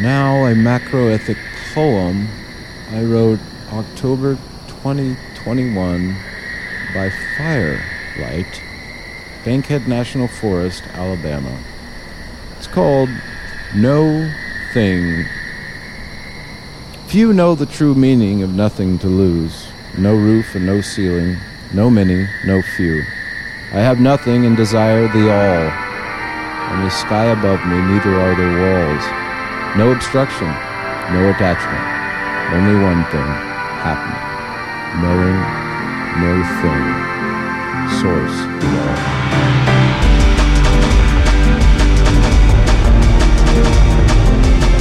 now a macroethic poem I wrote October 2021 by firelight, Bankhead National Forest, Alabama. It's called No Thing. Few know the true meaning of nothing to lose. No roof and no ceiling, no many, no few. I have nothing and desire the all. And the sky above me, neither are there walls. No obstruction, no attachment. Only one thing, happening. Knowing no thing. Source the all.